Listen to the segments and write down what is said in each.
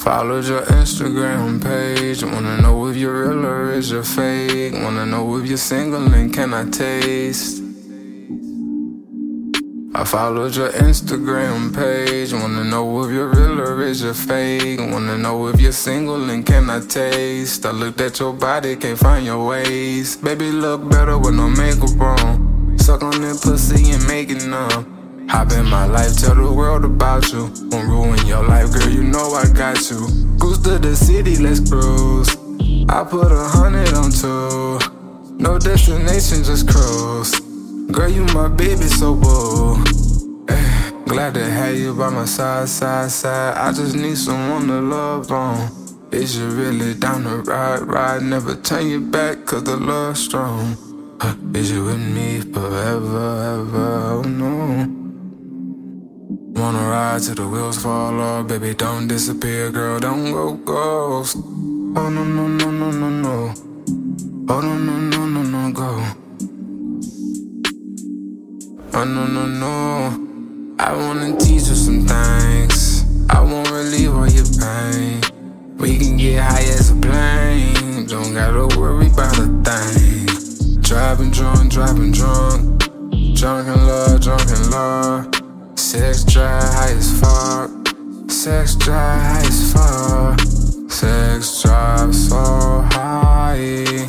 Followed your Instagram page. Wanna know if you're real or is you fake. Wanna know if you're single and can I taste. I followed your Instagram page. Wanna know if you're real or is you fake. Wanna know if you're single and can I taste. I looked at your body, can't find your waist. Baby, look better with no makeup on. Suck on that pussy and make it numb. Hop in my life, tell the world about you. Won't ruin your life, girl, you know I got you. Goose to the city, let's cruise. I put a hundred on two. No destination, just cruise. Girl, you my baby, so boo. Eh, glad to have you by my side, side, side. I just need someone to love on. Is you really down to ride, ride? Never turn your back, cause the love's strong. Is you with me forever, ever? Oh no. Wanna ride till the wheels fall off, baby, don't disappear, girl, don't go ghost. Oh no no no no no no. Oh no no no no no go. Oh no no no. I wanna teach you some things. I won't relieve all your pain. We can get high as a plane. Don't gotta worry about a thing. Driving drunk, driving drunk. Drunk in love, drunk in love. Sex drive high as fuck. Sex drive high as fuck. Sex drive so high.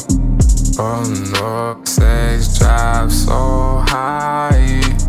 Oh no, sex always drive so high.